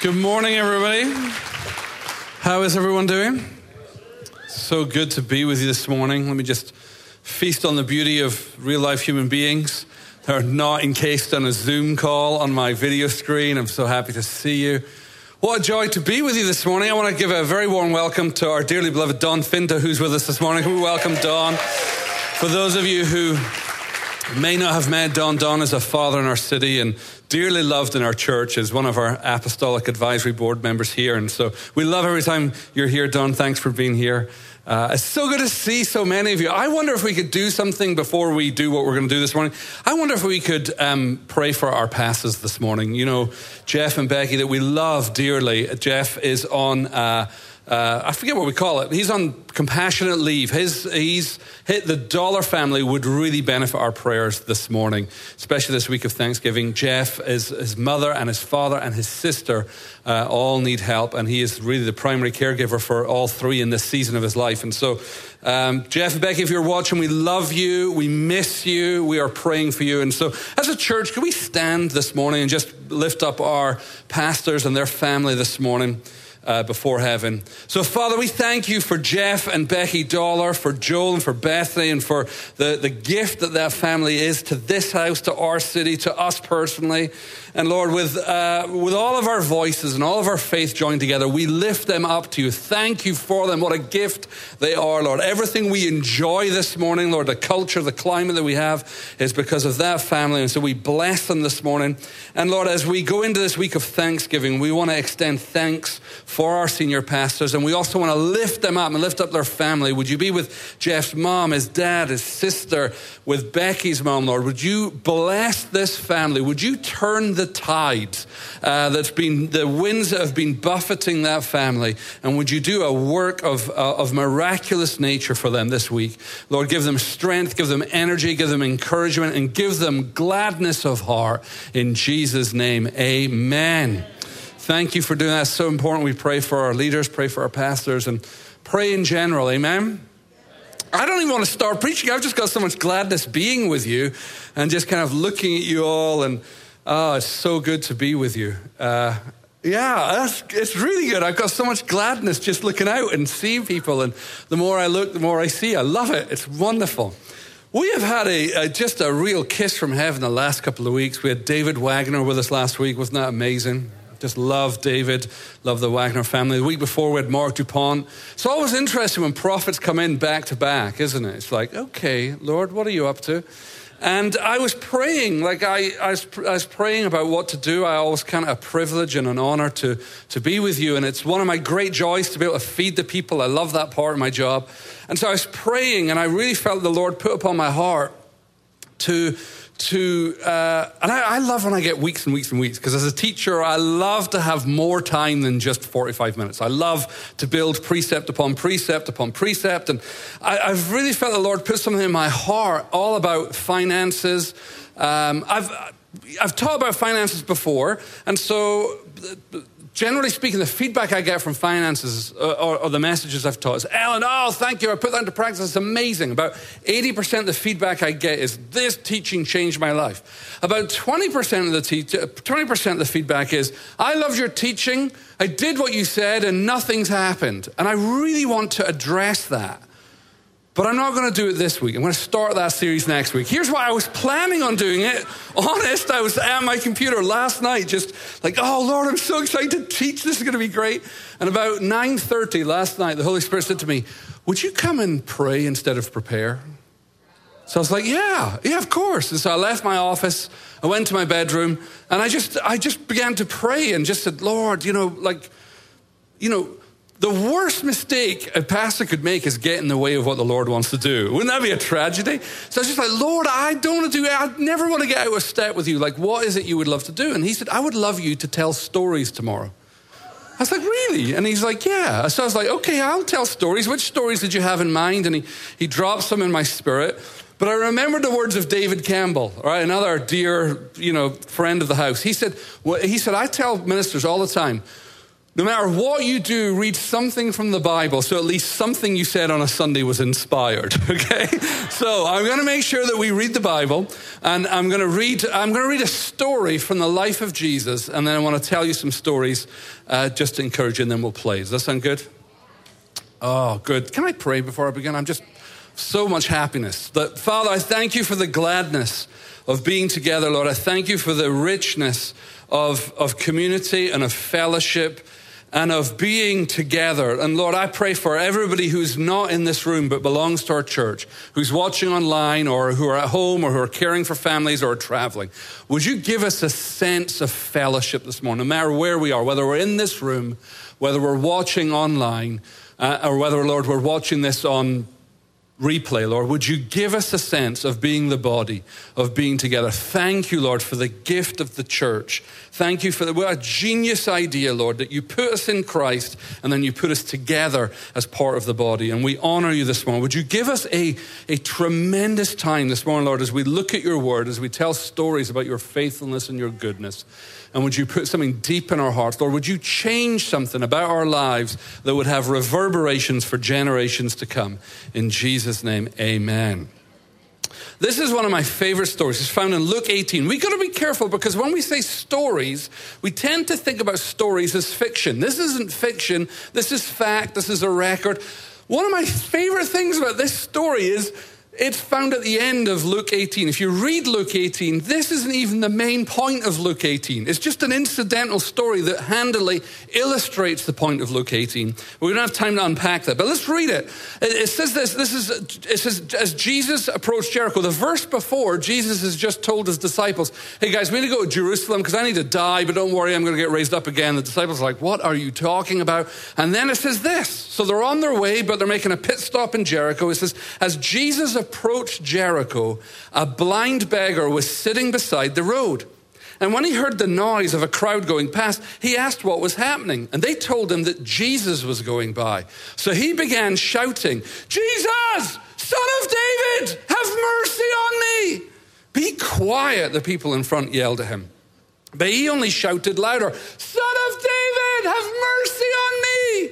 Good morning, everybody. How is everyone doing? So good to be with you this morning. Let me just feast on the beauty of real life human beings. They're not encased on a Zoom call on my video screen. I'm so happy to see you. What a joy to be with you this morning. I want to give a very warm welcome to our dearly beloved Don Finto, who's with us this morning. We welcome Don. For those of you who may not have met Don, Don is a father in our city and dearly loved in our church as one of our apostolic advisory board members here. And so we love every time you're here, Don. Thanks for being here. Uh, it's so good to see so many of you. I wonder if we could do something before we do what we're going to do this morning. I wonder if we could um, pray for our passes this morning. You know, Jeff and Becky, that we love dearly. Jeff is on. Uh, uh, I forget what we call it. He's on compassionate leave. His, he's hit the Dollar family would really benefit our prayers this morning, especially this week of Thanksgiving. Jeff, his, his mother and his father and his sister uh, all need help, and he is really the primary caregiver for all three in this season of his life. And so, um, Jeff and Becky, if you're watching, we love you. We miss you. We are praying for you. And so, as a church, can we stand this morning and just lift up our pastors and their family this morning? Uh, before heaven. So, Father, we thank you for Jeff and Becky Dollar, for Joel and for Bethany, and for the, the gift that that family is to this house, to our city, to us personally. And Lord, with, uh, with all of our voices and all of our faith joined together, we lift them up to you. Thank you for them. What a gift they are, Lord. Everything we enjoy this morning, Lord, the culture, the climate that we have is because of that family. And so we bless them this morning. And Lord, as we go into this week of Thanksgiving, we want to extend thanks for our senior pastors, and we also want to lift them up and lift up their family. Would you be with Jeff's mom, his dad, his sister, with Becky's mom, Lord? Would you bless this family? Would you turn the tide uh, that's been, the winds that have been buffeting that family, and would you do a work of, uh, of miraculous nature for them this week? Lord, give them strength, give them energy, give them encouragement, and give them gladness of heart. In Jesus' name, amen. Thank you for doing that. It's so important. We pray for our leaders, pray for our pastors, and pray in general. Amen. I don't even want to start preaching. I've just got so much gladness being with you and just kind of looking at you all. And oh, it's so good to be with you. Uh, yeah, it's really good. I've got so much gladness just looking out and seeing people. And the more I look, the more I see. I love it. It's wonderful. We have had a, a, just a real kiss from heaven the last couple of weeks. We had David Wagner with us last week. Wasn't that amazing? Just love David, love the Wagner family. The week before, we had Marc Dupont. It's always interesting when prophets come in back to back, isn't it? It's like, okay, Lord, what are you up to? And I was praying, like I, I, was, I was praying about what to do. I always kind of a privilege and an honor to, to be with you. And it's one of my great joys to be able to feed the people. I love that part of my job. And so I was praying, and I really felt the Lord put upon my heart to to, uh, and I, I, love when I get weeks and weeks and weeks because as a teacher, I love to have more time than just 45 minutes. I love to build precept upon precept upon precept. And I, have really felt the Lord put something in my heart all about finances. Um, I've, I've taught about finances before, and so generally speaking, the feedback I get from finances uh, or, or, the messages I've taught is, Alan, oh, thank you, I put that into practice. It's amazing. About 80% of the feedback I get is, this teaching changed my life. About 20% of the, te- 20% of the feedback is, I loved your teaching, I did what you said, and nothing's happened. And I really want to address that. But I'm not going to do it this week. I'm going to start that series next week. Here's why I was planning on doing it. Honest, I was at my computer last night, just like, oh Lord, I'm so excited to teach. This is going to be great. And about 9:30 last night, the Holy Spirit said to me, "Would you come and pray instead of prepare?" So I was like, "Yeah, yeah, of course." And so I left my office. I went to my bedroom, and I just, I just began to pray and just said, "Lord, you know, like, you know." The worst mistake a pastor could make is get in the way of what the Lord wants to do. Wouldn't that be a tragedy? So I was just like, Lord, I don't want to do it. I never want to get out of step with you. Like, what is it you would love to do? And he said, I would love you to tell stories tomorrow. I was like, really? And he's like, yeah. So I was like, okay, I'll tell stories. Which stories did you have in mind? And he, he dropped some in my spirit. But I remembered the words of David Campbell, right? Another dear, you know, friend of the house. He said, well, he said, I tell ministers all the time, no matter what you do, read something from the Bible so at least something you said on a Sunday was inspired, okay? So I'm going to make sure that we read the Bible and I'm going to read, I'm going to read a story from the life of Jesus and then I want to tell you some stories uh, just to encourage you and then we'll play. Does that sound good? Oh, good. Can I pray before I begin? I'm just so much happiness. That, Father, I thank you for the gladness of being together, Lord. I thank you for the richness of, of community and of fellowship and of being together. And Lord, I pray for everybody who's not in this room but belongs to our church, who's watching online or who are at home or who are caring for families or traveling. Would you give us a sense of fellowship this morning, no matter where we are, whether we're in this room, whether we're watching online, uh, or whether, Lord, we're watching this on replay, Lord, would you give us a sense of being the body, of being together? Thank you, Lord, for the gift of the church. Thank you for the, what a genius idea, Lord, that you put us in Christ and then you put us together as part of the body. And we honor you this morning. Would you give us a, a tremendous time this morning, Lord, as we look at your word, as we tell stories about your faithfulness and your goodness? And would you put something deep in our hearts? Lord, would you change something about our lives that would have reverberations for generations to come? In Jesus' name, amen. This is one of my favorite stories. It's found in Luke 18. We've got to be careful because when we say stories, we tend to think about stories as fiction. This isn't fiction, this is fact, this is a record. One of my favorite things about this story is it's found at the end of Luke 18. If you read Luke 18, this isn't even the main point of Luke 18. It's just an incidental story that handily illustrates the point of Luke 18. We don't have time to unpack that, but let's read it. It says this, this is, it says, as Jesus approached Jericho, the verse before, Jesus has just told his disciples, hey guys, we need to go to Jerusalem because I need to die, but don't worry, I'm going to get raised up again. The disciples are like, what are you talking about? And then it says this. So they're on their way, but they're making a pit stop in Jericho. It says, as Jesus Jericho, a blind beggar was sitting beside the road. And when he heard the noise of a crowd going past, he asked what was happening. And they told him that Jesus was going by. So he began shouting, Jesus, son of David, have mercy on me. Be quiet, the people in front yelled at him. But he only shouted louder, Son of David, have mercy on me.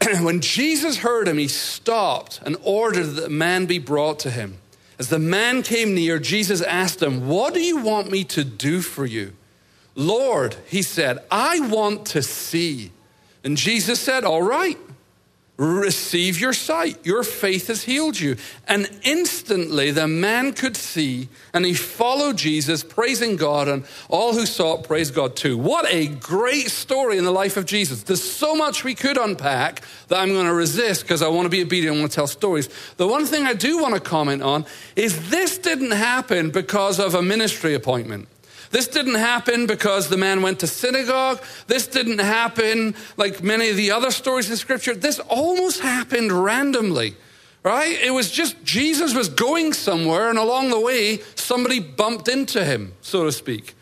when Jesus heard him, he stopped and ordered that the man be brought to him. As the man came near, Jesus asked him, What do you want me to do for you? Lord, he said, I want to see. And Jesus said, All right receive your sight. Your faith has healed you. And instantly the man could see and he followed Jesus, praising God, and all who saw it praised God too. What a great story in the life of Jesus. There's so much we could unpack that I'm going to resist because I want to be obedient. I want to tell stories. The one thing I do want to comment on is this didn't happen because of a ministry appointment. This didn't happen because the man went to synagogue. This didn't happen like many of the other stories in Scripture. This almost happened randomly, right? It was just Jesus was going somewhere, and along the way, somebody bumped into him, so to speak.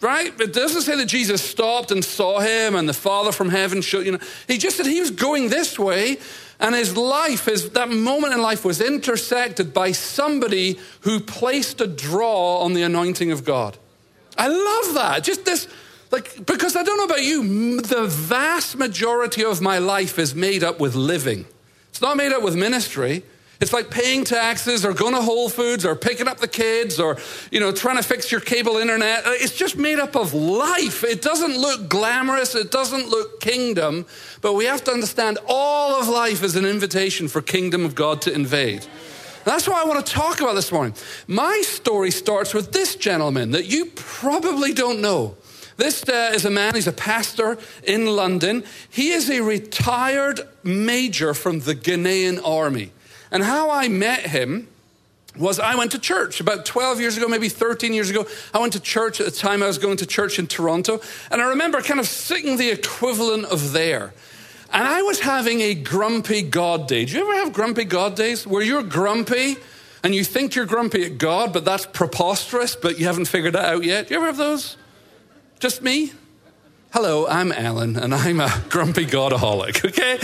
Right? It doesn't say that Jesus stopped and saw him and the Father from heaven showed, you know. He just said he was going this way, and his life, his, that moment in life was intersected by somebody who placed a draw on the anointing of God. I love that. Just this, like, because I don't know about you, the vast majority of my life is made up with living. It's not made up with ministry. It's like paying taxes or going to Whole Foods or picking up the kids or, you know, trying to fix your cable internet. Uh, it's just made up of life. It doesn't look glamorous. It doesn't look kingdom. But we have to understand all of life is an invitation for kingdom of God to invade. That's what I want to talk about this morning. My story starts with this gentleman that you probably don't know. This uh, is a man, he's a pastor in London. He is a retired major from the Ghanaian army. And how I met him was I went to church about 12 years ago, maybe 13 years ago. I went to church at the time I was going to church in Toronto. And I remember kind of sitting the equivalent of there. And I was having a grumpy God day. Do you ever have grumpy God days where you're grumpy and you think you're grumpy at God, but that's preposterous, but you haven't figured that out yet? Do you ever have those? Just me? Hello, I'm Alan, and I'm a grumpy Godaholic, okay?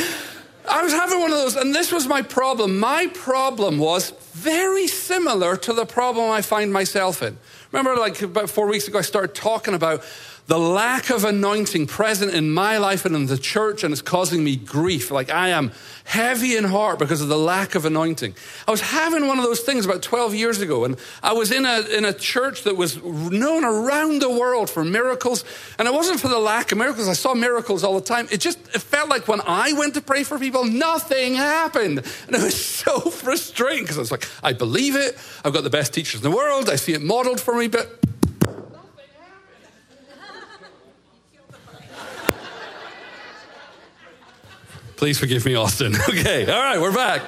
I was having one of those, and this was my problem. My problem was very similar to the problem I find myself in. Remember, like about four weeks ago, I started talking about the lack of anointing present in my life and in the church, and it's causing me grief. Like I am heavy in heart because of the lack of anointing. I was having one of those things about 12 years ago, and I was in a, in a church that was known around the world for miracles, and it wasn't for the lack of miracles. I saw miracles all the time. It just it felt like when I went to pray for people, nothing happened. And it was so frustrating because I was like, I believe it. I've got the best teachers in the world. I see it modeled for me, but Please forgive me, Austin. Okay, all right, we're back.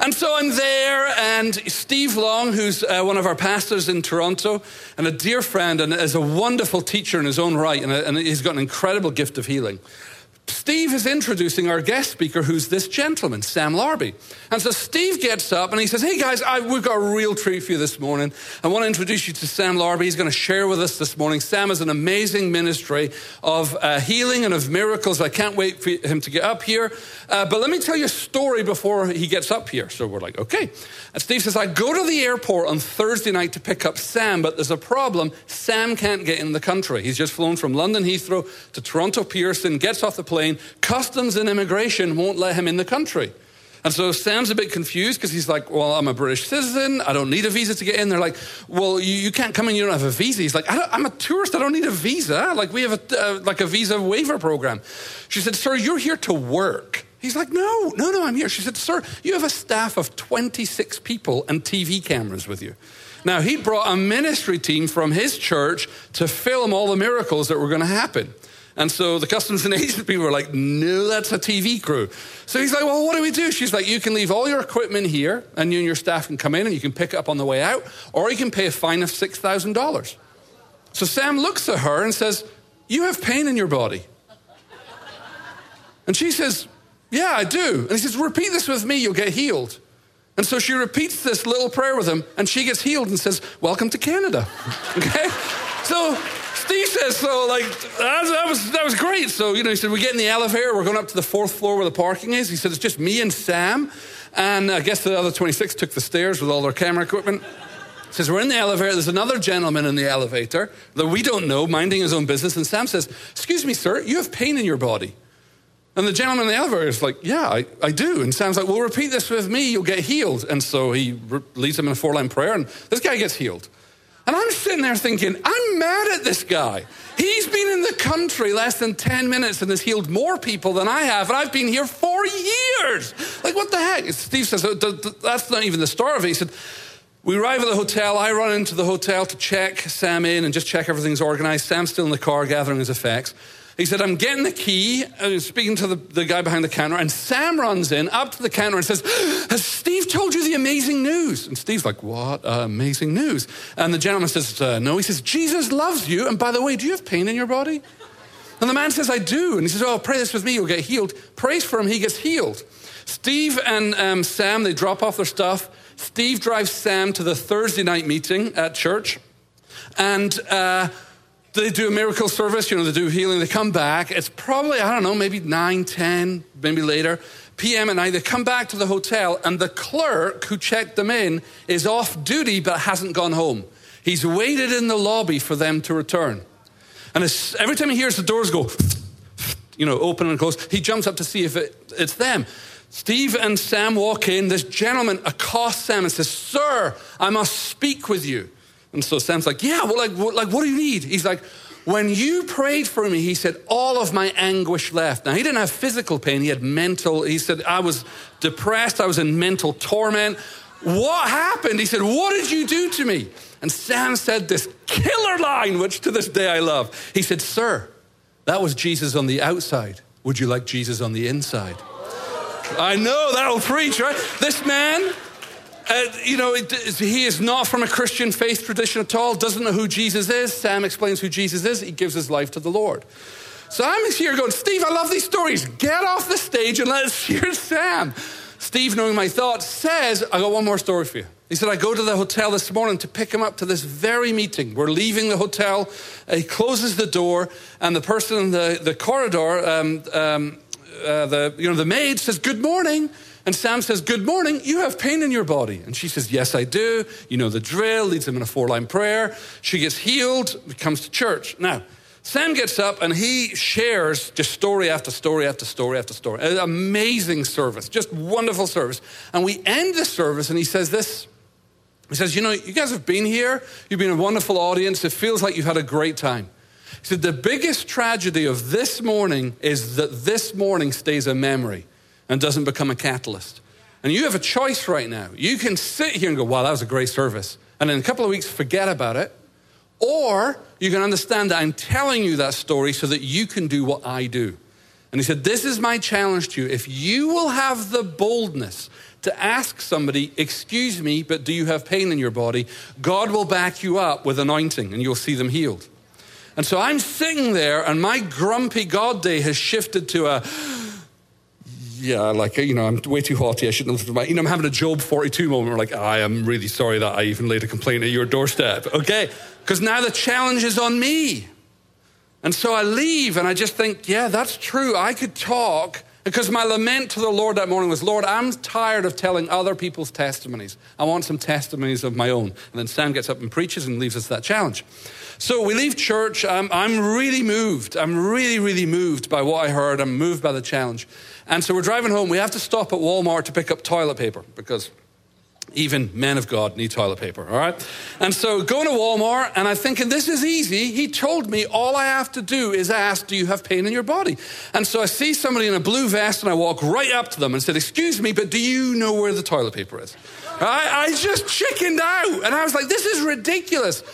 And so I'm there, and Steve Long, who's uh, one of our pastors in Toronto, and a dear friend, and is a wonderful teacher in his own right, and, a, and he's got an incredible gift of healing. Steve is introducing our guest speaker, who's this gentleman, Sam Larby. And so Steve gets up and he says, Hey guys, I, we've got a real treat for you this morning. I want to introduce you to Sam Larby. He's going to share with us this morning. Sam is an amazing ministry of uh, healing and of miracles. I can't wait for him to get up here. Uh, but let me tell you a story before he gets up here. So we're like, Okay. And Steve says, I go to the airport on Thursday night to pick up Sam, but there's a problem. Sam can't get in the country. He's just flown from London Heathrow to Toronto Pearson, gets off the plane. Customs and immigration won't let him in the country. And so Sam's a bit confused because he's like, Well, I'm a British citizen. I don't need a visa to get in. They're like, Well, you, you can't come in. You don't have a visa. He's like, I am a tourist. I don't need a visa. Like, we have a, uh, like a visa waiver program. She said, Sir, you're here to work. He's like, No, no, no, I'm here. She said, Sir, you have a staff of 26 people and TV cameras with you. Now, he brought a ministry team from his church to film all the miracles that were going to happen. And so the customs and agent people were like, no, that's a TV crew. So he's like, well, what do we do? She's like, you can leave all your equipment here and you and your staff can come in and you can pick it up on the way out, or you can pay a fine of $6,000. So Sam looks at her and says, you have pain in your body. And she says, yeah, I do. And he says, repeat this with me, you'll get healed. And so she repeats this little prayer with him and she gets healed and says, welcome to Canada. okay? So Steve says, so like, that, was, that was great. So, you know, he said, we get in the elevator, we're going up to the fourth floor where the parking is. He said, it's just me and Sam. And I guess the other 26 took the stairs with all their camera equipment. He says, we're in the elevator. There's another gentleman in the elevator that we don't know, minding his own business. And Sam says, excuse me, sir, you have pain in your body. And the gentleman in the elevator is like, yeah, I, I do. And Sam's like, well, repeat this with me, you'll get healed. And so he leads him in a four line prayer, and this guy gets healed. And I'm sitting there thinking, I'm mad at this guy. He's been in the country less than 10 minutes and has healed more people than I have, and I've been here for years. Like, what the heck? Steve says, oh, that's not even the start of it. He said, we arrive at the hotel. I run into the hotel to check Sam in and just check everything's organized. Sam's still in the car gathering his effects. He said, I'm getting the key, uh, speaking to the, the guy behind the counter, and Sam runs in up to the counter and says, Has Steve told you the amazing news? And Steve's like, What amazing news? And the gentleman says, uh, No. He says, Jesus loves you. And by the way, do you have pain in your body? And the man says, I do. And he says, Oh, pray this with me, you'll get healed. Prays for him, he gets healed. Steve and um, Sam, they drop off their stuff. Steve drives Sam to the Thursday night meeting at church. And uh, they do a miracle service, you know, they do healing, they come back. It's probably, I don't know, maybe 9, 10, maybe later, PM at night. They come back to the hotel, and the clerk who checked them in is off duty but hasn't gone home. He's waited in the lobby for them to return. And every time he hears the doors go, you know, open and close, he jumps up to see if it, it's them. Steve and Sam walk in. This gentleman accosts Sam and says, Sir, I must speak with you. And so Sam's like, yeah, well, like, what, like, what do you need? He's like, when you prayed for me, he said, all of my anguish left. Now, he didn't have physical pain, he had mental. He said, I was depressed, I was in mental torment. What happened? He said, What did you do to me? And Sam said this killer line, which to this day I love. He said, Sir, that was Jesus on the outside. Would you like Jesus on the inside? I know that'll preach, right? This man uh, you know, he is not from a Christian faith tradition at all, doesn't know who Jesus is. Sam explains who Jesus is. He gives his life to the Lord. So I'm here going, Steve, I love these stories. Get off the stage and let's hear Sam. Steve, knowing my thoughts, says, I got one more story for you. He said, I go to the hotel this morning to pick him up to this very meeting. We're leaving the hotel. He closes the door, and the person in the, the corridor, um, um, uh, the, you know, the maid says, Good morning. And Sam says, Good morning, you have pain in your body. And she says, Yes, I do. You know the drill, leads him in a four line prayer. She gets healed, comes to church. Now, Sam gets up and he shares just story after story after story after story. An amazing service, just wonderful service. And we end the service and he says this. He says, You know, you guys have been here, you've been a wonderful audience, it feels like you've had a great time. He said, The biggest tragedy of this morning is that this morning stays a memory and doesn't become a catalyst. And you have a choice right now. You can sit here and go, Wow, that was a great service. And in a couple of weeks, forget about it or you can understand that I'm telling you that story so that you can do what I do. And he said, This is my challenge to you. If you will have the boldness to ask somebody, Excuse me, but do you have pain in your body? God will back you up with anointing and you'll see them healed. And so I'm sitting there, and my grumpy God day has shifted to a, yeah, like, you know, I'm way too haughty. I shouldn't listen my, you know, I'm having a Job 42 moment like, I am really sorry that I even laid a complaint at your doorstep. Okay. Because now the challenge is on me. And so I leave and I just think, yeah, that's true. I could talk. Because my lament to the Lord that morning was, Lord, I'm tired of telling other people's testimonies. I want some testimonies of my own. And then Sam gets up and preaches and leaves us that challenge. So we leave church. I'm, I'm really moved. I'm really, really moved by what I heard. I'm moved by the challenge. And so we're driving home. We have to stop at Walmart to pick up toilet paper because even men of God need toilet paper, all right? And so going to Walmart, and I'm thinking, this is easy. He told me all I have to do is ask, Do you have pain in your body? And so I see somebody in a blue vest, and I walk right up to them and said, Excuse me, but do you know where the toilet paper is? I, I just chickened out, and I was like, This is ridiculous.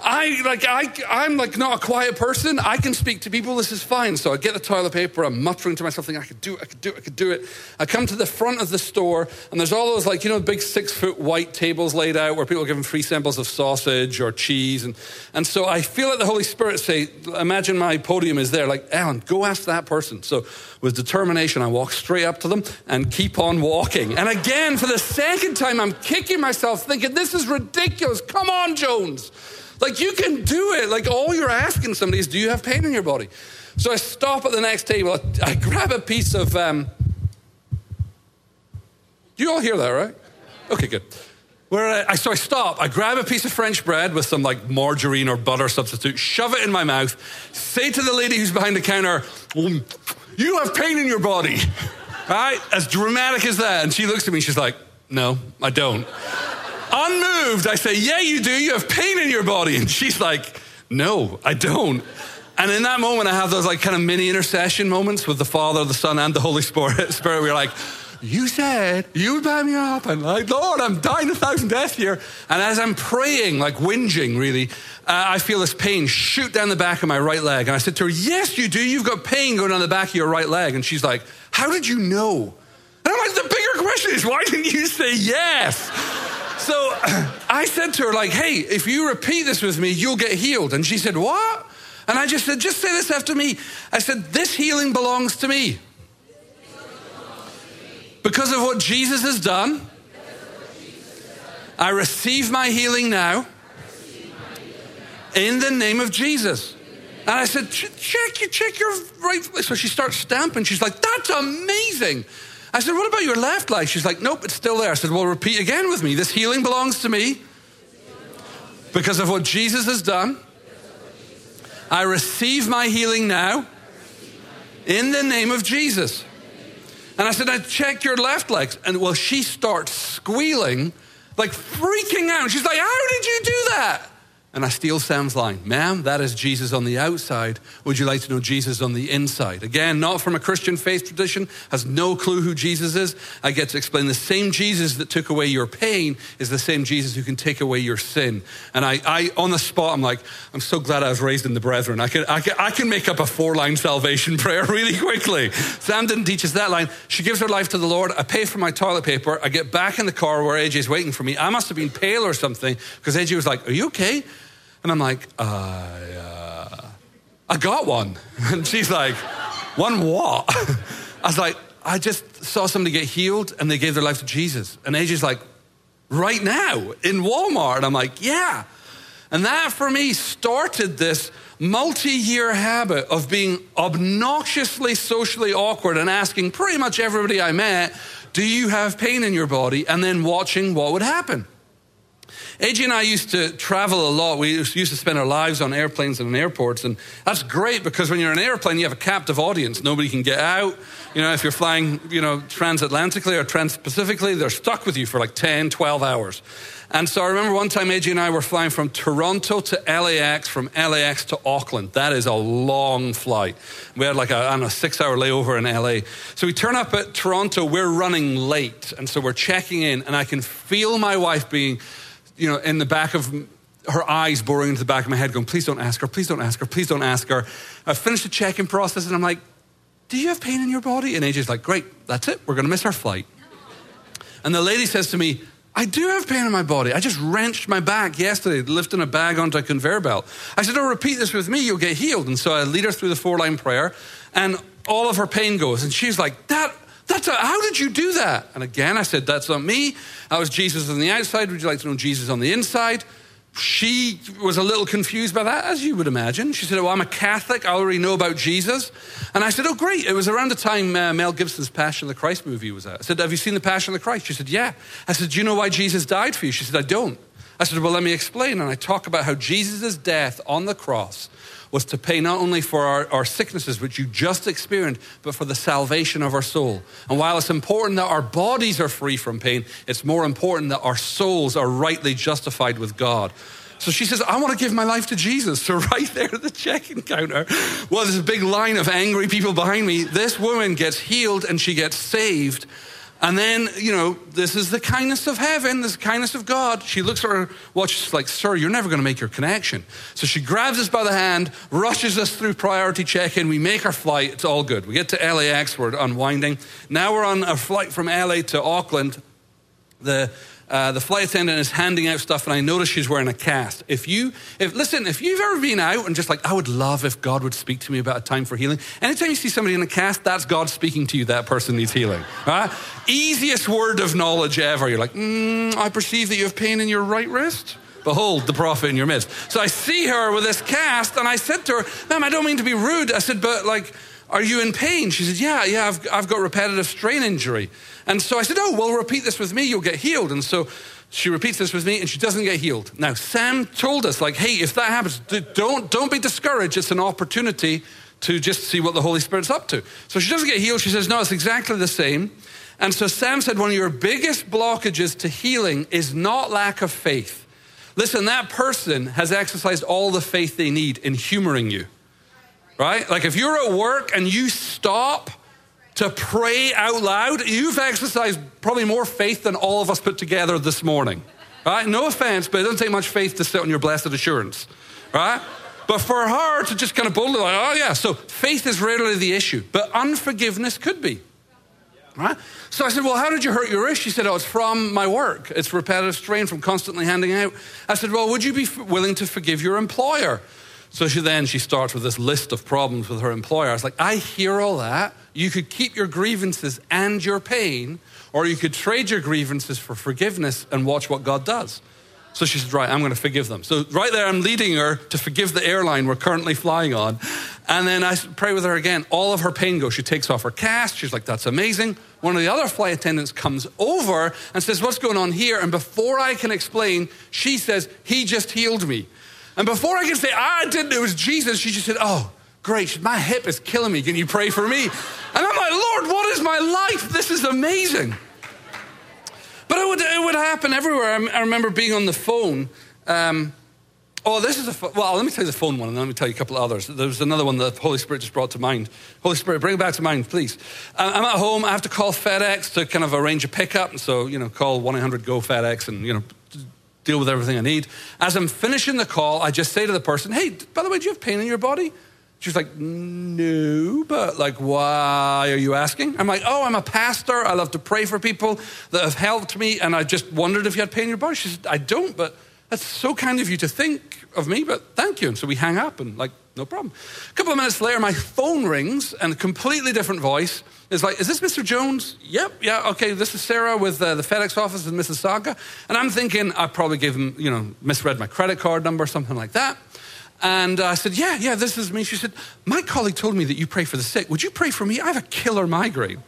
I like I I'm like not a quiet person. I can speak to people. This is fine. So I get the toilet paper. I'm muttering to myself, thinking I could do it. I could do it. I could do it. I come to the front of the store, and there's all those like you know big six foot white tables laid out where people are given free samples of sausage or cheese, and and so I feel like the Holy Spirit say, imagine my podium is there. Like Alan, go ask that person. So with determination, I walk straight up to them and keep on walking. And again, for the second time, I'm kicking myself, thinking this is ridiculous. Come on, Jones. Like you can do it. Like all you're asking somebody is, do you have pain in your body? So I stop at the next table. I grab a piece of. Um, you all hear that, right? Okay, good. Where I, so I stop. I grab a piece of French bread with some like margarine or butter substitute, shove it in my mouth, say to the lady who's behind the counter, "You have pain in your body." Right? As dramatic as that, and she looks at me. She's like, "No, I don't." Unmoved, I say, Yeah, you do. You have pain in your body. And she's like, No, I don't. And in that moment, I have those like kind of mini intercession moments with the Father, the Son, and the Holy Spirit. Spirit, we're like, you said you would back me up. And like, Lord, I'm dying a thousand deaths here. And as I'm praying, like whinging, really, uh, I feel this pain shoot down the back of my right leg. And I said to her, Yes, you do. You've got pain going down the back of your right leg. And she's like, How did you know? And I'm like, The bigger question is, why didn't you say yes? So I said to her, like, hey, if you repeat this with me, you'll get healed. And she said, what? And I just said, just say this after me. I said, this healing belongs to me. Because of what Jesus has done, I receive my healing now in the name of Jesus. And I said, check, you check your right. So she starts stamping. She's like, that's amazing. I said, What about your left leg? She's like, Nope, it's still there. I said, Well, repeat again with me. This healing belongs to me because of what Jesus has done. I receive my healing now in the name of Jesus. And I said, I check your left legs. And well, she starts squealing, like freaking out. She's like, How did you do that? And I steal Sam's line, ma'am, that is Jesus on the outside. Would you like to know Jesus on the inside? Again, not from a Christian faith tradition, has no clue who Jesus is. I get to explain the same Jesus that took away your pain is the same Jesus who can take away your sin. And I, I on the spot, I'm like, I'm so glad I was raised in the brethren. I can, I can, I can make up a four line salvation prayer really quickly. Sam didn't teach us that line. She gives her life to the Lord. I pay for my toilet paper. I get back in the car where AJ's waiting for me. I must have been pale or something because AJ was like, Are you okay? And I'm like, uh, uh, I got one. And she's like, one what? I was like, I just saw somebody get healed and they gave their life to Jesus. And AJ's like, right now in Walmart. And I'm like, yeah. And that for me started this multi year habit of being obnoxiously socially awkward and asking pretty much everybody I met, Do you have pain in your body? And then watching what would happen. AJ and I used to travel a lot. We used to spend our lives on airplanes and in airports. And that's great because when you're in an airplane, you have a captive audience. Nobody can get out. You know, if you're flying, you know, transatlantically or transpacifically, they're stuck with you for like 10, 12 hours. And so I remember one time AJ and I were flying from Toronto to LAX, from LAX to Auckland. That is a long flight. We had like a, know, six hour layover in LA. So we turn up at Toronto, we're running late. And so we're checking in, and I can feel my wife being, you know, in the back of her eyes boring into the back of my head, going, please don't ask her, please don't ask her, please don't ask her. I finished the check in process, and I'm like, do you have pain in your body? And AJ's like, great, that's it, we're gonna miss our flight. And the lady says to me, I do have pain in my body. I just wrenched my back yesterday lifting a bag onto a conveyor belt. I said, Oh, repeat this with me, you'll get healed. And so I lead her through the four line prayer, and all of her pain goes. And she's like, That, that's a, how did you do that? And again, I said, That's not me. I was Jesus on the outside. Would you like to know Jesus on the inside? she was a little confused by that, as you would imagine. She said, Well, I'm a Catholic. I already know about Jesus. And I said, Oh, great. It was around the time uh, Mel Gibson's Passion of the Christ movie was out. I said, Have you seen the Passion of the Christ? She said, Yeah. I said, Do you know why Jesus died for you? She said, I don't. I said, Well, let me explain. And I talk about how Jesus' death on the cross was to pay not only for our, our, sicknesses, which you just experienced, but for the salvation of our soul. And while it's important that our bodies are free from pain, it's more important that our souls are rightly justified with God. So she says, I want to give my life to Jesus. So, right there at the check-in counter, well, there's a big line of angry people behind me. This woman gets healed and she gets saved. And then, you know, this is the kindness of heaven, this kindness of God. She looks at her watch, she's like, Sir, you're never going to make your connection. So she grabs us by the hand, rushes us through priority check in. We make our flight. It's all good. We get to LAX, we're unwinding. Now we're on a flight from LA to Auckland. The uh, the flight attendant is handing out stuff, and I notice she's wearing a cast. If you, if listen, if you've ever been out and just like, I would love if God would speak to me about a time for healing. Anytime you see somebody in a cast, that's God speaking to you. That person needs healing. Right? Easiest word of knowledge ever. You're like, mm, I perceive that you have pain in your right wrist. Behold, the prophet in your midst. So I see her with this cast, and I said to her, Ma'am, I don't mean to be rude. I said, but like, are you in pain? She said, Yeah, yeah, I've, I've got repetitive strain injury. And so I said, Oh, well, repeat this with me, you'll get healed. And so she repeats this with me and she doesn't get healed. Now, Sam told us, like, hey, if that happens, don't, don't be discouraged. It's an opportunity to just see what the Holy Spirit's up to. So she doesn't get healed. She says, no, it's exactly the same. And so Sam said, one of your biggest blockages to healing is not lack of faith. Listen, that person has exercised all the faith they need in humoring you, right? Like if you're at work and you stop to pray out loud, you've exercised probably more faith than all of us put together this morning. Right? No offense, but it doesn't take much faith to sit on your blessed assurance. Right? But for her to just kind of boldly, like, oh yeah, so faith is rarely the issue, but unforgiveness could be. Right? So I said, Well, how did you hurt your wrist? She said, Oh, it's from my work. It's repetitive strain from constantly handing out. I said, Well, would you be willing to forgive your employer? So she then she starts with this list of problems with her employer. It's like, I hear all that. You could keep your grievances and your pain, or you could trade your grievances for forgiveness and watch what God does. So she said, Right, I'm going to forgive them. So right there, I'm leading her to forgive the airline we're currently flying on. And then I pray with her again. All of her pain goes. She takes off her cast. She's like, That's amazing. One of the other flight attendants comes over and says, What's going on here? And before I can explain, she says, He just healed me. And before I can say, I didn't, it was Jesus, she just said, Oh, great, my hip is killing me. Can you pray for me? And I'm like, Lord, what is my life? This is amazing. But it would, it would happen everywhere. I, remember being on the phone. Um, oh, this is a, well, let me tell you the phone one and then let me tell you a couple of others. There was another one that the Holy Spirit just brought to mind. Holy Spirit, bring it back to mind, please. I'm at home. I have to call FedEx to kind of arrange a pickup. And so, you know, call 1 800 GO FedEx and, you know, deal with everything I need. As I'm finishing the call, I just say to the person, hey, by the way, do you have pain in your body? She's like, no, but like, why are you asking? I'm like, oh, I'm a pastor. I love to pray for people that have helped me. And I just wondered if you had pain in your body. She said, I don't, but that's so kind of you to think of me, but thank you. And so we hang up and like, no problem. A couple of minutes later, my phone rings and a completely different voice is like, is this Mr. Jones? Yep, yeah, okay, this is Sarah with uh, the FedEx office in Mississauga. And I'm thinking I probably gave him, you know, misread my credit card number, something like that. And I said, yeah, yeah, this is me. She said, my colleague told me that you pray for the sick. Would you pray for me? I have a killer migraine.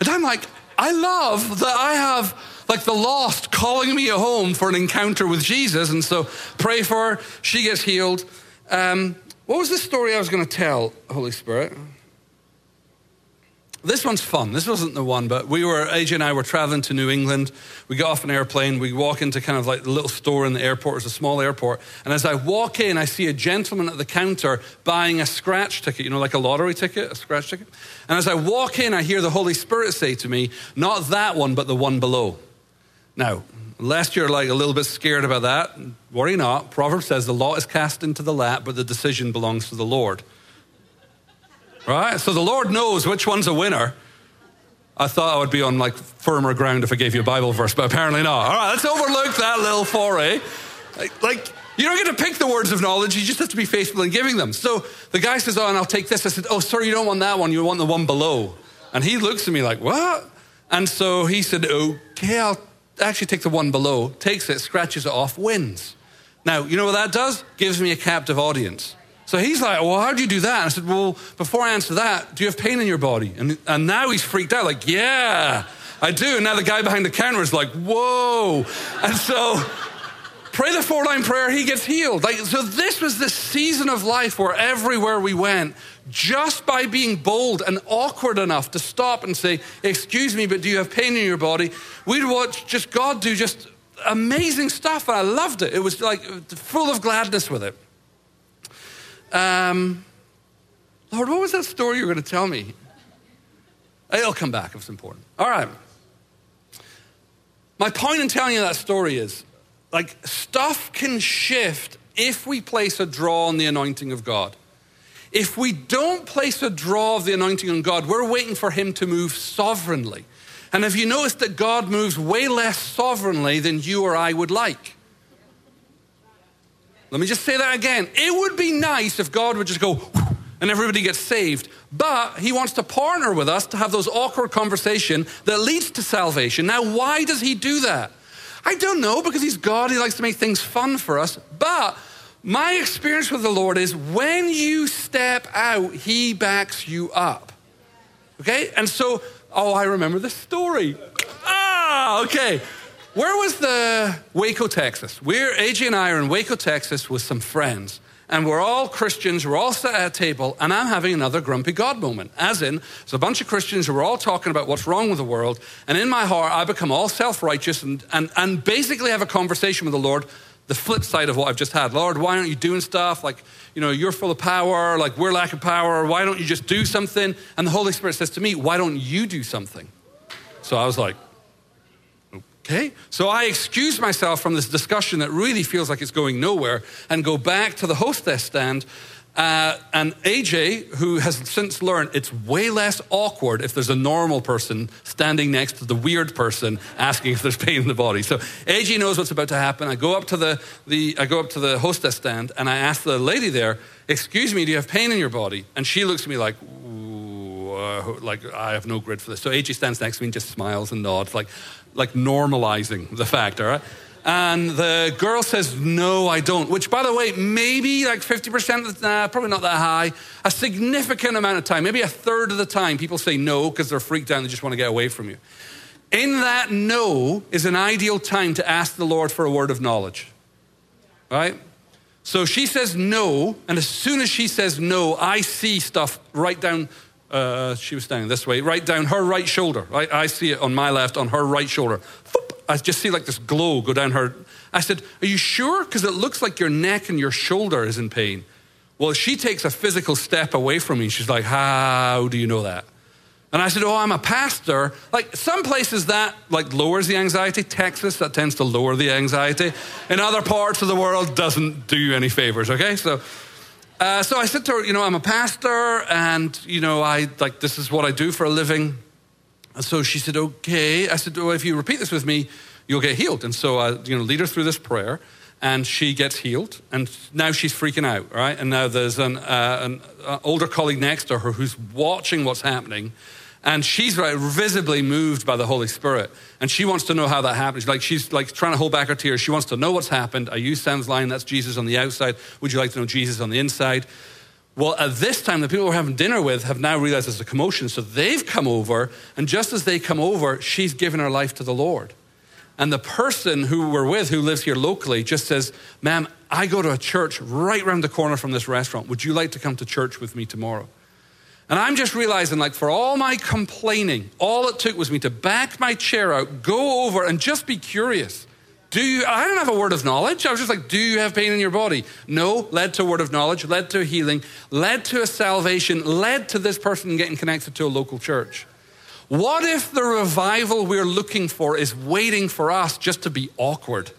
And I'm like, I love that I have like the lost calling me at home for an encounter with Jesus. And so pray for her. She gets healed. Um, what was the story I was going to tell, Holy Spirit? This one's fun. This wasn't the one, but we were, AJ and I were traveling to New England. We got off an airplane. We walk into kind of like the little store in the airport. It's a small airport. And as I walk in, I see a gentleman at the counter buying a scratch ticket, you know, like a lottery ticket, a scratch ticket. And as I walk in, I hear the Holy Spirit say to me, not that one, but the one below. Now, lest you're like a little bit scared about that, worry not. Proverbs says the law is cast into the lap, but the decision belongs to the Lord. Right? So the Lord knows which one's a winner. I thought I would be on like firmer ground if I gave you a Bible verse, but apparently not. All right, let's overlook that little foray. Like, like you don't get to pick the words of knowledge, you just have to be faithful in giving them. So the guy says, Oh, and I'll take this. I said, Oh, sorry, you don't want that one, you want the one below. And he looks at me like, What? And so he said, Okay, I'll actually take the one below, takes it, scratches it off, wins. Now, you know what that does? Gives me a captive audience. So he's like, Well, how do you do that? And I said, Well, before I answer that, do you have pain in your body? And, and now he's freaked out, like, Yeah, I do. And now the guy behind the counter is like, Whoa. And so pray the four line prayer, he gets healed. Like, so this was the season of life where everywhere we went, just by being bold and awkward enough to stop and say, Excuse me, but do you have pain in your body? We'd watch just God do just amazing stuff. And I loved it. It was like full of gladness with it. Um, Lord, what was that story you were going to tell me? It'll come back if it's important. All right. My point in telling you that story is like stuff can shift if we place a draw on the anointing of God. If we don't place a draw of the anointing on God, we're waiting for Him to move sovereignly. And have you noticed that God moves way less sovereignly than you or I would like? Let me just say that again. It would be nice if God would just go and everybody gets saved. But he wants to partner with us to have those awkward conversation that leads to salvation. Now, why does he do that? I don't know because he's God. He likes to make things fun for us. But my experience with the Lord is when you step out, he backs you up. Okay? And so, oh, I remember the story. Ah, okay. Where was the Waco, Texas? We're AJ and I are in Waco, Texas with some friends. And we're all Christians, we're all sat at a table, and I'm having another grumpy God moment. As in, there's a bunch of Christians who are all talking about what's wrong with the world, and in my heart, I become all self righteous and, and, and basically have a conversation with the Lord, the flip side of what I've just had. Lord, why aren't you doing stuff? Like, you know, you're full of power, like we're lacking power, why don't you just do something? And the Holy Spirit says to me, why don't you do something? So I was like, Okay? So I excuse myself from this discussion that really feels like it's going nowhere and go back to the hostess stand. Uh, and AJ, who has since learned it's way less awkward if there's a normal person standing next to the weird person asking if there's pain in the body. So AJ knows what's about to happen. I go up to the, the I go up to the hostess stand and I ask the lady there, "Excuse me, do you have pain in your body?" And she looks at me like, uh, like I have no grid for this. So AJ stands next to me and just smiles and nods, like like normalizing the fact, all right? And the girl says, No, I don't. Which, by the way, maybe like 50%, nah, probably not that high. A significant amount of time, maybe a third of the time, people say no because they're freaked out and they just want to get away from you. In that no is an ideal time to ask the Lord for a word of knowledge, right? So she says no, and as soon as she says no, I see stuff right down uh, she was standing this way, right down her right shoulder. Right? I see it on my left, on her right shoulder. I just see like this glow go down her. I said, Are you sure? Because it looks like your neck and your shoulder is in pain. Well, she takes a physical step away from me. She's like, How do you know that? And I said, Oh, I'm a pastor. Like some places that like lowers the anxiety. Texas, that tends to lower the anxiety. In other parts of the world, doesn't do you any favors, okay? So uh, so I said to her, you know, I'm a pastor and, you know, I like this is what I do for a living. And so she said, okay. I said, if you repeat this with me, you'll get healed. And so I, you know, lead her through this prayer and she gets healed. And now she's freaking out, right? And now there's an, uh, an uh, older colleague next to her who's watching what's happening. And she's visibly moved by the Holy Spirit. And she wants to know how that happened. She's like, she's like trying to hold back her tears. She wants to know what's happened. I use Sam's line, that's Jesus on the outside. Would you like to know Jesus on the inside? Well, at this time, the people we're having dinner with have now realized there's a commotion. So they've come over, and just as they come over, she's given her life to the Lord. And the person who we're with, who lives here locally, just says, Ma'am, I go to a church right around the corner from this restaurant. Would you like to come to church with me tomorrow? And I'm just realizing, like, for all my complaining, all it took was me to back my chair out, go over, and just be curious. Do you, I don't have a word of knowledge. I was just like, do you have pain in your body? No, led to a word of knowledge, led to a healing, led to a salvation, led to this person getting connected to a local church. What if the revival we're looking for is waiting for us just to be awkward?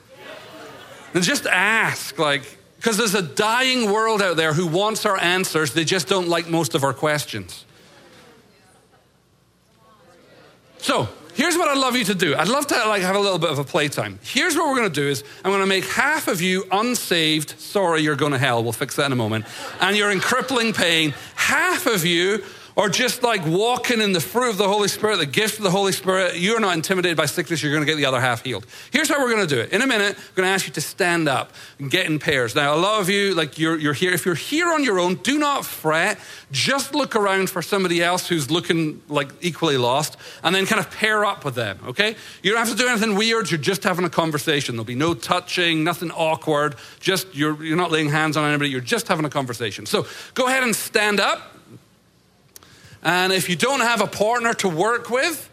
And just ask, like, because there's a dying world out there who wants our answers, they just don't like most of our questions. So, here's what I'd love you to do. I'd love to like have a little bit of a playtime. Here's what we're going to do is I'm going to make half of you unsaved. Sorry, you're going to hell. We'll fix that in a moment. And you're in crippling pain. Half of you or just like walking in the fruit of the Holy Spirit, the gift of the Holy Spirit, you're not intimidated by sickness, you're going to get the other half healed. Here's how we're going to do it. In a minute, I'm going to ask you to stand up and get in pairs. Now, a lot of you, like you're, you're here, if you're here on your own, do not fret. Just look around for somebody else who's looking like equally lost and then kind of pair up with them, okay? You don't have to do anything weird, you're just having a conversation. There'll be no touching, nothing awkward, just you're, you're not laying hands on anybody, you're just having a conversation. So go ahead and stand up. And if you don't have a partner to work with,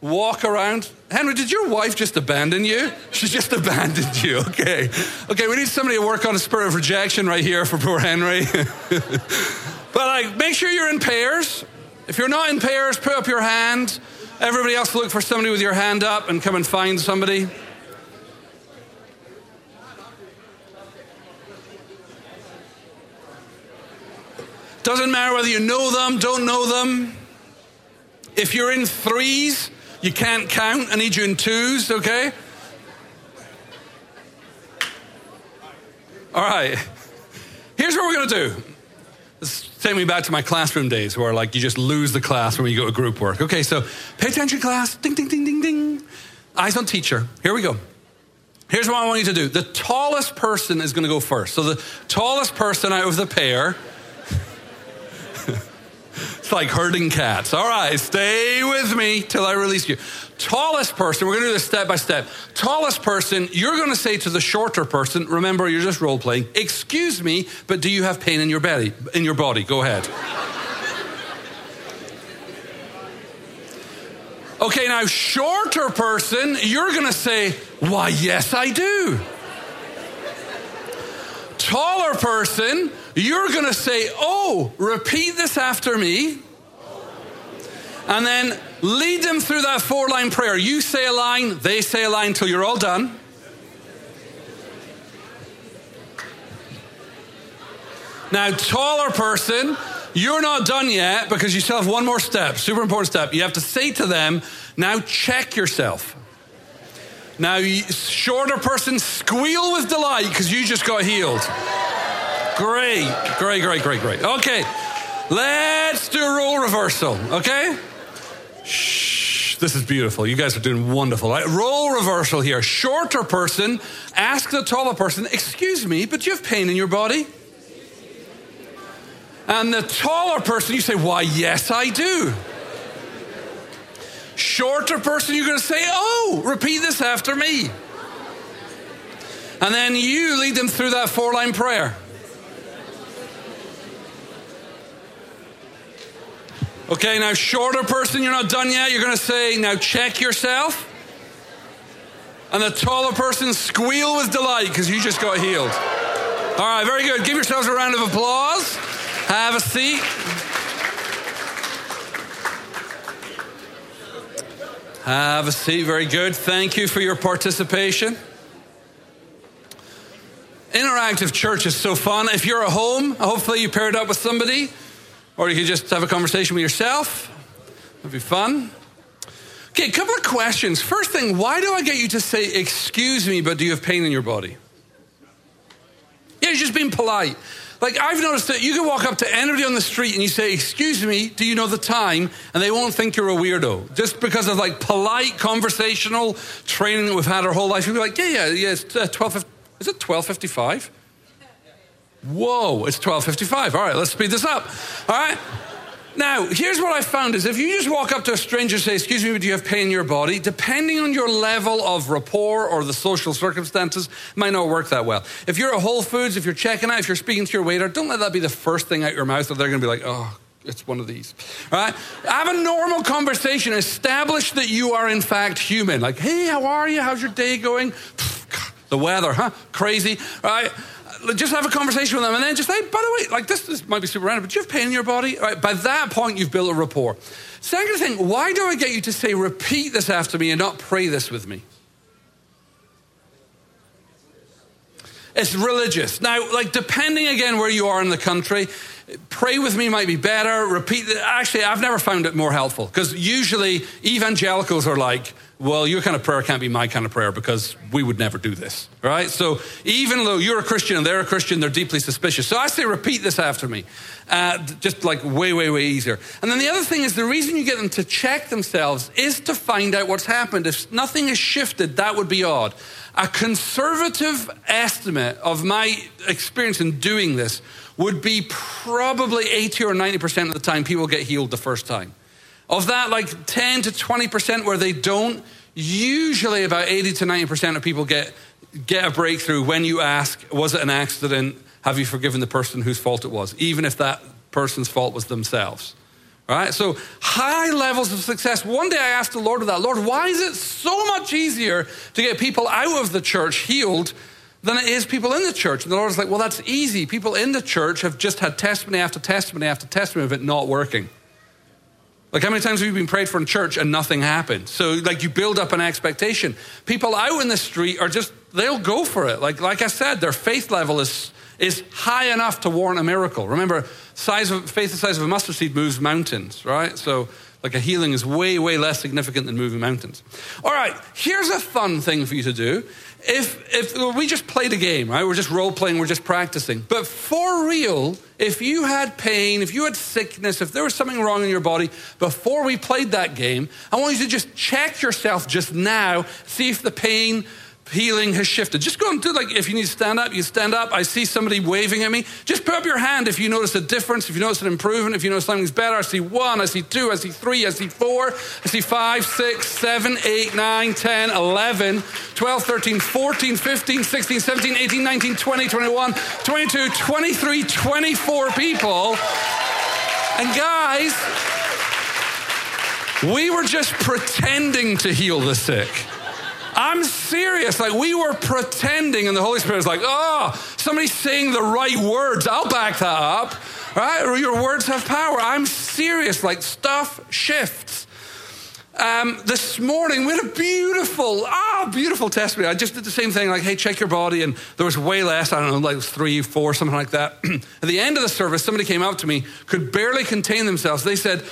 walk around. Henry, did your wife just abandon you? She just abandoned you. Okay. Okay, we need somebody to work on a spirit of rejection right here for poor Henry. but like, make sure you're in pairs. If you're not in pairs, put up your hand. Everybody else look for somebody with your hand up and come and find somebody. Doesn't matter whether you know them, don't know them. If you're in threes, you can't count. I need you in twos, okay? All right. Here's what we're going to do. This take me back to my classroom days where like you just lose the class when you go to group work. Okay, so pay attention class. Ding ding ding ding ding. Eyes on teacher. Here we go. Here's what I want you to do. The tallest person is going to go first. So the tallest person out of the pair it's like herding cats. All right, stay with me till I release you. Tallest person, we're going to do this step by step. Tallest person, you're going to say to the shorter person, remember you're just role playing, excuse me, but do you have pain in your belly, in your body? Go ahead. Okay, now, shorter person, you're going to say, Why, yes, I do. Taller person, you're going to say, Oh, repeat this after me. And then lead them through that four line prayer. You say a line, they say a line till you're all done. Now, taller person, you're not done yet because you still have one more step, super important step. You have to say to them, now check yourself. Now, shorter person, squeal with delight because you just got healed. Great, great, great, great, great. Okay, let's do a role reversal, okay? Shh, this is beautiful. You guys are doing wonderful. Right? Role reversal here. Shorter person, ask the taller person, Excuse me, but you have pain in your body? And the taller person, you say, Why, yes, I do. Shorter person, you're going to say, Oh, repeat this after me. And then you lead them through that four line prayer. Okay, now, shorter person, you're not done yet. You're going to say, now check yourself. And the taller person, squeal with delight because you just got healed. All right, very good. Give yourselves a round of applause. Have a seat. Have a seat. Very good. Thank you for your participation. Interactive church is so fun. If you're at home, hopefully you paired up with somebody. Or you could just have a conversation with yourself. That'd be fun. Okay, a couple of questions. First thing, why do I get you to say, excuse me, but do you have pain in your body? Yeah, you're just being polite. Like, I've noticed that you can walk up to anybody on the street and you say, Excuse me, do you know the time? And they won't think you're a weirdo. Just because of like polite conversational training that we've had our whole life. You'll be like, Yeah, yeah, yeah, it's uh, 12, is it 1255? Whoa, it's 12:55. All right, let's speed this up. All right. Now, here's what I found is if you just walk up to a stranger and say, Excuse me, but do you have pain in your body? Depending on your level of rapport or the social circumstances, it might not work that well. If you're at Whole Foods, if you're checking out, if you're speaking to your waiter, don't let that be the first thing out your mouth, or they're going to be like, Oh, it's one of these. All right? Have a normal conversation. Establish that you are, in fact, human. Like, hey, how are you? How's your day going? The weather, huh? Crazy. All right? Just have a conversation with them and then just say, by the way, like this, this might be super random, but do you have pain in your body? Right, by that point, you've built a rapport. Second thing, why do I get you to say, repeat this after me and not pray this with me? It's religious. Now, like, depending again where you are in the country, pray with me might be better. Repeat. Actually, I've never found it more helpful because usually evangelicals are like, well, your kind of prayer can't be my kind of prayer because we would never do this, right? So even though you're a Christian and they're a Christian, they're deeply suspicious. So I say, repeat this after me, uh, just like way, way, way easier. And then the other thing is the reason you get them to check themselves is to find out what's happened. If nothing has shifted, that would be odd. A conservative estimate of my experience in doing this would be probably 80 or 90% of the time people get healed the first time. Of that, like 10 to 20% where they don't, usually about 80 to 90% of people get, get a breakthrough when you ask, was it an accident? Have you forgiven the person whose fault it was? Even if that person's fault was themselves. Right? So high levels of success. One day I asked the Lord of that, Lord, why is it so much easier to get people out of the church healed than it is people in the church? And the Lord was like, well, that's easy. People in the church have just had testimony after testimony after testimony of it not working. Like, how many times have you been prayed for in church and nothing happened? So, like, you build up an expectation. People out in the street are just, they'll go for it. Like, like I said, their faith level is, is high enough to warrant a miracle. Remember, size of, faith the size of a mustard seed moves mountains, right? So, like, a healing is way, way less significant than moving mountains. All right, here's a fun thing for you to do if, if we just played a game, right? We're just role playing, we're just practicing. But for real, if you had pain, if you had sickness, if there was something wrong in your body before we played that game, I want you to just check yourself just now, see if the pain healing has shifted. Just go and do like if you need to stand up, you stand up. I see somebody waving at me. Just put up your hand if you notice a difference, if you notice an improvement, if you notice something's better. I see one, I see two, I see three, I see four, I see five, six, seven, eight, nine, 10, 11, 12, 13, 14, 15, 16, 17, 18, 19, 20, 21, 22, 23, 24 people. And guys, we were just pretending to heal the sick. I'm serious. Like we were pretending, and the Holy Spirit was like, oh, somebody's saying the right words. I'll back that up. Right? Your words have power. I'm serious. Like stuff shifts. Um, this morning we had a beautiful, ah, beautiful testimony. I just did the same thing, like, hey, check your body, and there was way less. I don't know, like three, four, something like that. At the end of the service, somebody came up to me, could barely contain themselves. They said,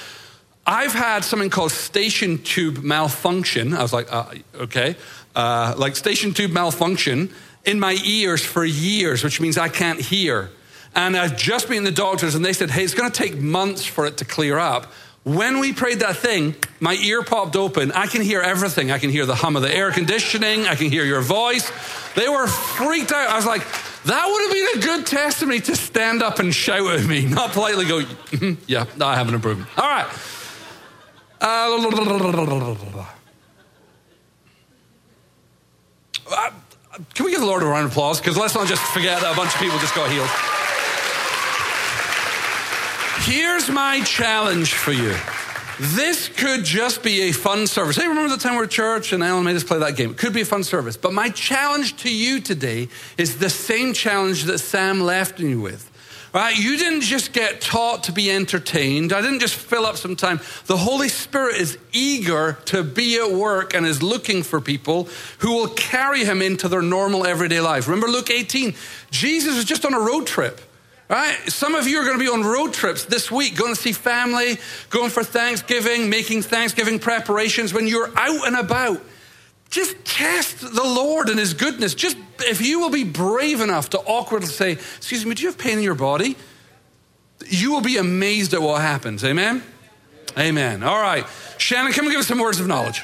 I've had something called Eustachian tube malfunction. I was like, uh, okay, uh, like Eustachian tube malfunction in my ears for years, which means I can't hear. And I've just been in the doctors, and they said, hey, it's going to take months for it to clear up. When we prayed that thing, my ear popped open. I can hear everything. I can hear the hum of the air conditioning. I can hear your voice. They were freaked out. I was like, that would have been a good testimony to stand up and shout at me, not politely go, yeah, I have an improvement. All right. Uh, can we give the Lord a round of applause? Because let's not just forget that a bunch of people just got healed. Here's my challenge for you. This could just be a fun service. Hey, remember the time we were at church and Alan made us play that game? It could be a fun service. But my challenge to you today is the same challenge that Sam left you with. Right? You didn't just get taught to be entertained. I didn't just fill up some time. The Holy Spirit is eager to be at work and is looking for people who will carry him into their normal everyday life. Remember Luke 18? Jesus was just on a road trip. Right? Some of you are going to be on road trips this week, going to see family, going for Thanksgiving, making Thanksgiving preparations. When you're out and about, just test the Lord and His goodness. Just if you will be brave enough to awkwardly say, Excuse me, do you have pain in your body? You will be amazed at what happens. Amen? Amen. All right. Shannon, come and give us some words of knowledge.